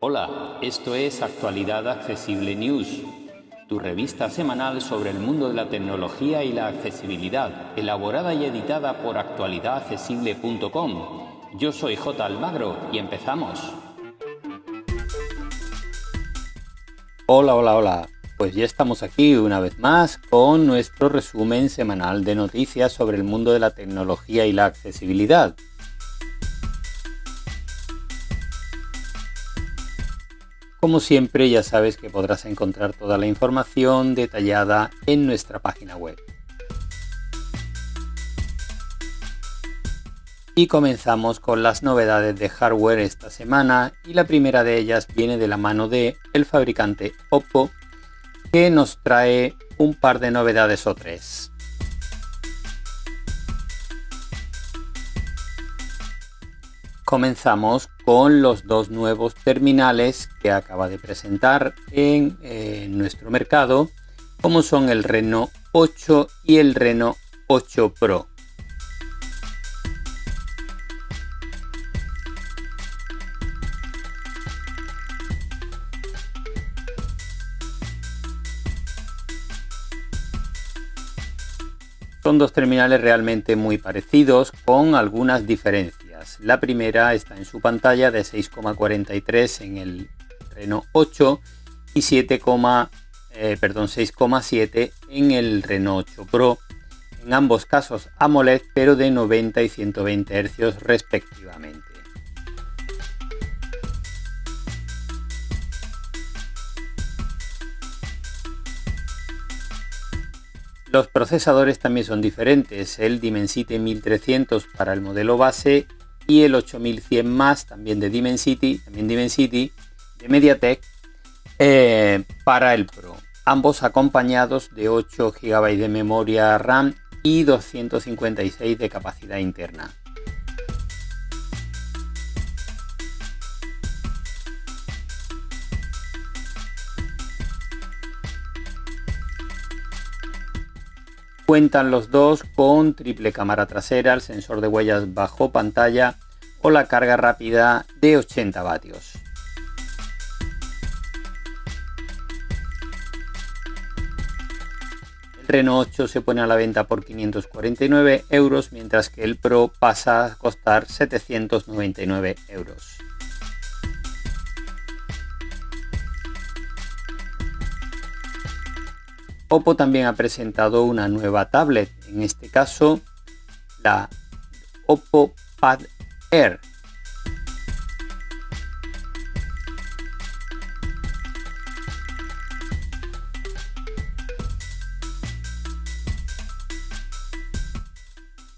Hola, esto es Actualidad Accesible News, tu revista semanal sobre el mundo de la tecnología y la accesibilidad, elaborada y editada por actualidadaccesible.com. Yo soy J. Almagro y empezamos. Hola, hola, hola. Pues ya estamos aquí una vez más con nuestro resumen semanal de noticias sobre el mundo de la tecnología y la accesibilidad. Como siempre ya sabes que podrás encontrar toda la información detallada en nuestra página web. Y comenzamos con las novedades de hardware esta semana y la primera de ellas viene de la mano de el fabricante Oppo que nos trae un par de novedades o tres. Comenzamos con los dos nuevos terminales que acaba de presentar en, eh, nuestro mercado, como son el Reno 8 y el Reno 8 Pro. Son dos terminales realmente muy parecidos con algunas diferencias. La primera está en su pantalla de 6,43 en el Reno 8 y 7, eh, perdón, 6,7 en el Reno 8 Pro. En ambos casos AMOLED pero de 90 y 120 Hz respectivamente. Los procesadores también son diferentes, el Dimensity 1300 para el modelo base y el 8100 más también de Dimensity, también Dimensity de MediaTek eh, para el Pro. Ambos acompañados de 8 GB de memoria RAM y 256 de capacidad interna. Cuentan los dos con triple cámara trasera, el sensor de huellas bajo pantalla o la carga rápida de 80 vatios. El Reno 8 se pone a la venta por 549 euros, mientras que el Pro pasa a costar 799 euros. Oppo también ha presentado una nueva tablet, en este caso la Oppo Pad Air.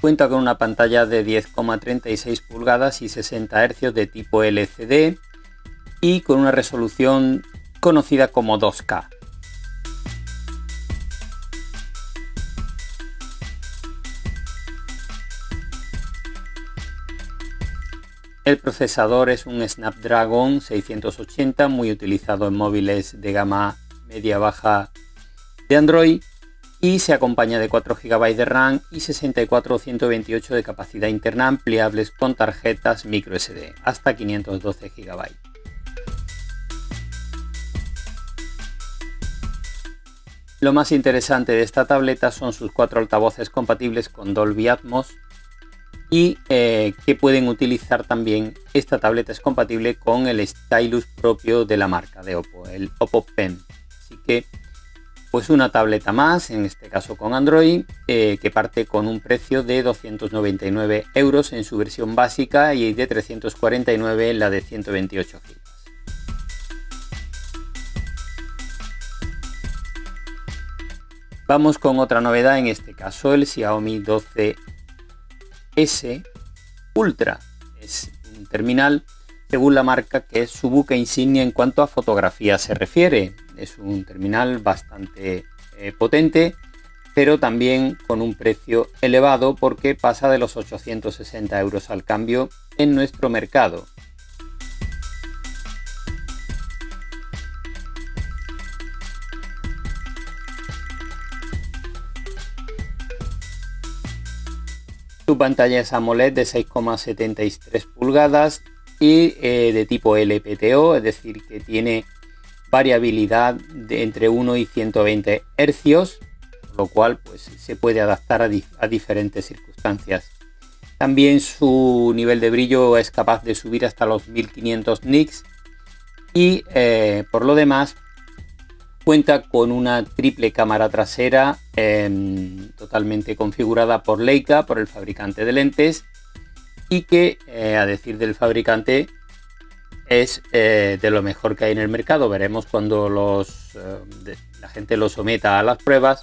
Cuenta con una pantalla de 10,36 pulgadas y 60 Hz de tipo LCD y con una resolución conocida como 2K. El procesador es un Snapdragon 680 muy utilizado en móviles de gama media-baja de Android y se acompaña de 4 GB de RAM y 64 o 128 de capacidad interna ampliables con tarjetas microSD hasta 512 GB. Lo más interesante de esta tableta son sus cuatro altavoces compatibles con Dolby Atmos y eh, que pueden utilizar también esta tableta es compatible con el stylus propio de la marca de Oppo, el Oppo Pen. Así que pues una tableta más, en este caso con Android, eh, que parte con un precio de 299 euros en su versión básica y de 349 en la de 128 GB. Vamos con otra novedad, en este caso el Xiaomi 12 S Ultra. Es un terminal, según la marca, que es su buque insignia en cuanto a fotografía se refiere. Es un terminal bastante eh, potente, pero también con un precio elevado porque pasa de los 860 euros al cambio en nuestro mercado. Pantalla es AMOLED de 6,73 pulgadas y eh, de tipo LPTO, es decir, que tiene variabilidad de entre 1 y 120 hercios, lo cual pues, se puede adaptar a, diferentes circunstancias. También su nivel de brillo es capaz de subir hasta los 1500 nits y eh, por lo demás cuenta con una triple cámara trasera em, totalmente configurada por Leica, por el fabricante de lentes, y que, eh, a decir del fabricante, es eh, de lo mejor que hay en el mercado. Veremos cuando los, eh, la gente lo someta a las pruebas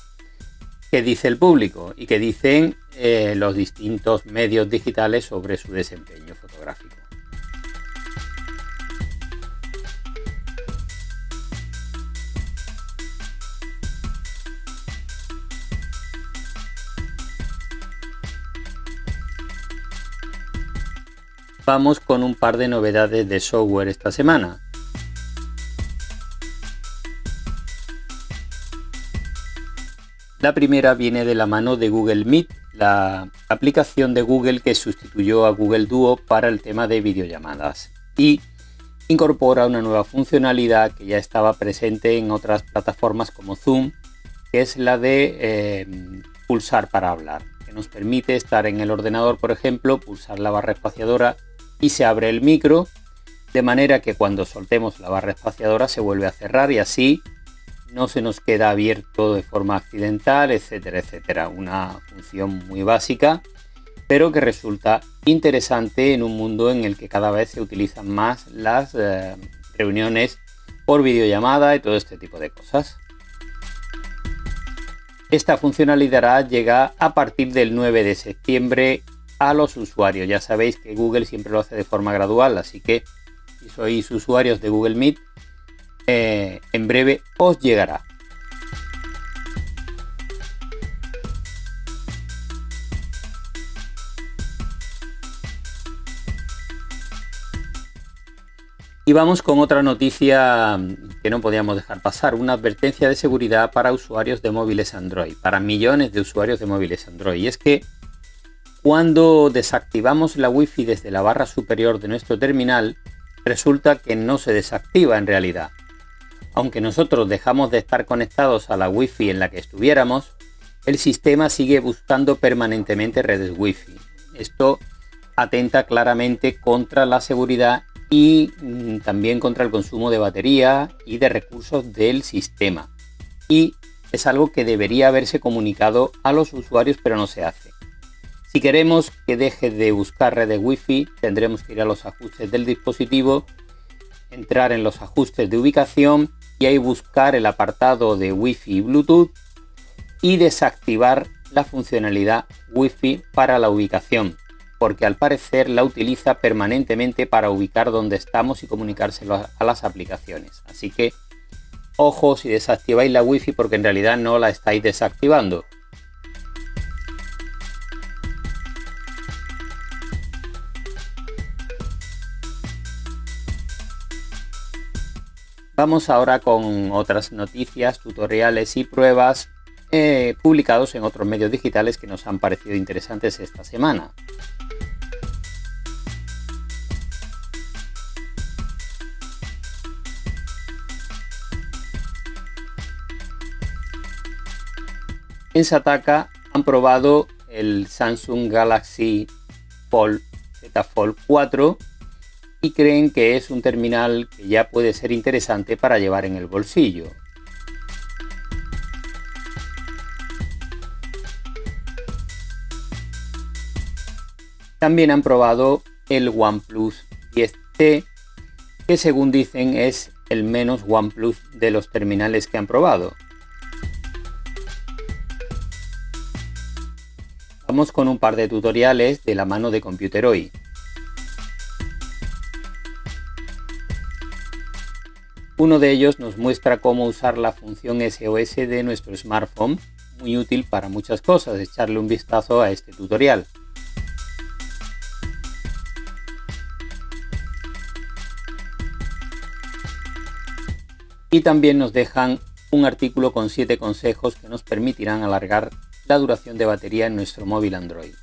qué dice el público y qué dicen los distintos medios digitales sobre su desempeño fotográfico. Vamos con un par de novedades de software esta semana. La primera viene de la mano de Google Meet, la aplicación de Google que sustituyó a Google Duo para el tema de videollamadas y incorpora una nueva funcionalidad que ya estaba presente en otras plataformas como Zoom, que es la de eh, pulsar para hablar, que nos permite estar en el ordenador, por ejemplo, pulsar la barra espaciadora y se abre el micro de manera que cuando soltemos la barra espaciadora se vuelve a cerrar y así no se nos queda abierto de forma accidental, etcétera, etcétera. Una función muy básica, pero que resulta interesante en un mundo en el que cada vez se utilizan más las eh, reuniones por videollamada y todo este tipo de cosas. Esta funcionalidad llega a partir del 9 de septiembre a los usuarios. Ya sabéis que Google siempre lo hace de forma gradual, así que si sois usuarios de Google Meet, eh, en breve os llegará. Y vamos con otra noticia que no podíamos dejar pasar, una advertencia de seguridad para usuarios de móviles Android, para millones de usuarios de móviles Android. Y es que cuando desactivamos la Wi-Fi desde la barra superior de nuestro terminal, resulta que no se desactiva en realidad. Aunque nosotros dejamos de estar conectados a la Wi-Fi en la que estuviéramos, el sistema sigue buscando permanentemente redes Wi-Fi. Esto atenta claramente contra la seguridad y mm, también contra el consumo de batería y de recursos del sistema. Y es algo que debería haberse comunicado a los usuarios pero no se hace. Si queremos que deje de buscar redes Wi-Fi, tendremos que ir a los ajustes del dispositivo, entrar en los ajustes de ubicación y ahí buscar el apartado de Wi-Fi y Bluetooth y desactivar la funcionalidad Wi-Fi para la ubicación, porque al parecer la utiliza permanentemente para ubicar donde estamos y comunicárselo a las aplicaciones. Así que ojo si desactiváis la Wi-Fi porque en realidad no la estáis desactivando. Vamos ahora con otras noticias, tutoriales y pruebas eh, publicados en otros medios digitales que nos han parecido interesantes esta semana. En Sataka han probado el Samsung Galaxy Fold Z Fold 4 y creen que es un terminal que ya puede ser interesante para llevar en el bolsillo. También han probado el OnePlus 10T, que según dicen es el menos OnePlus de los terminales que han probado. Vamos con un par de tutoriales de la mano de Computeroid. Uno de ellos nos muestra cómo usar la función SOS de nuestro smartphone, muy útil para muchas cosas, echarle un vistazo a este tutorial. Y también nos dejan un artículo con 7 consejos que nos permitirán alargar la duración de batería en nuestro móvil Android.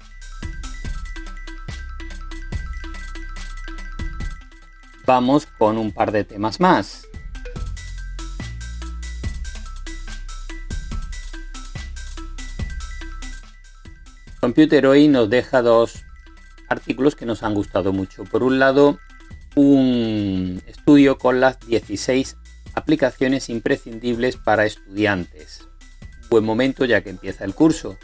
Vamos con un par de temas más. Computer hoy nos deja dos artículos que nos han gustado mucho. Por un lado, un estudio con las 16 aplicaciones imprescindibles para estudiantes. Buen momento ya que empieza el curso.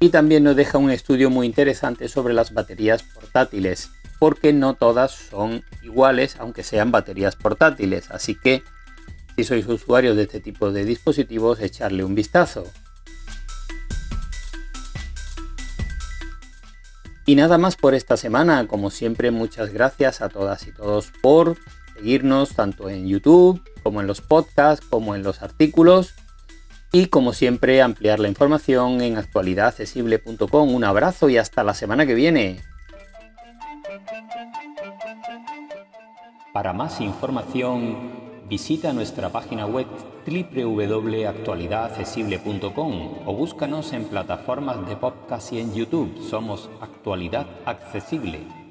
Y también nos deja un estudio muy interesante sobre las baterías portátiles, porque no todas son iguales aunque sean baterías portátiles. Así que si sois usuarios de este tipo de dispositivos, echarle un vistazo. Y nada más por esta semana. Como siempre, muchas gracias a todas y todos por seguirnos tanto en YouTube como en los podcasts, como en los artículos. Y como siempre, ampliar la información en actualidadaccesible.com. Un abrazo y hasta la semana que viene. Para más información, Visita nuestra página web www.actualidadaccesible.com o búscanos en plataformas de podcast y en YouTube. Somos Actualidad Accesible.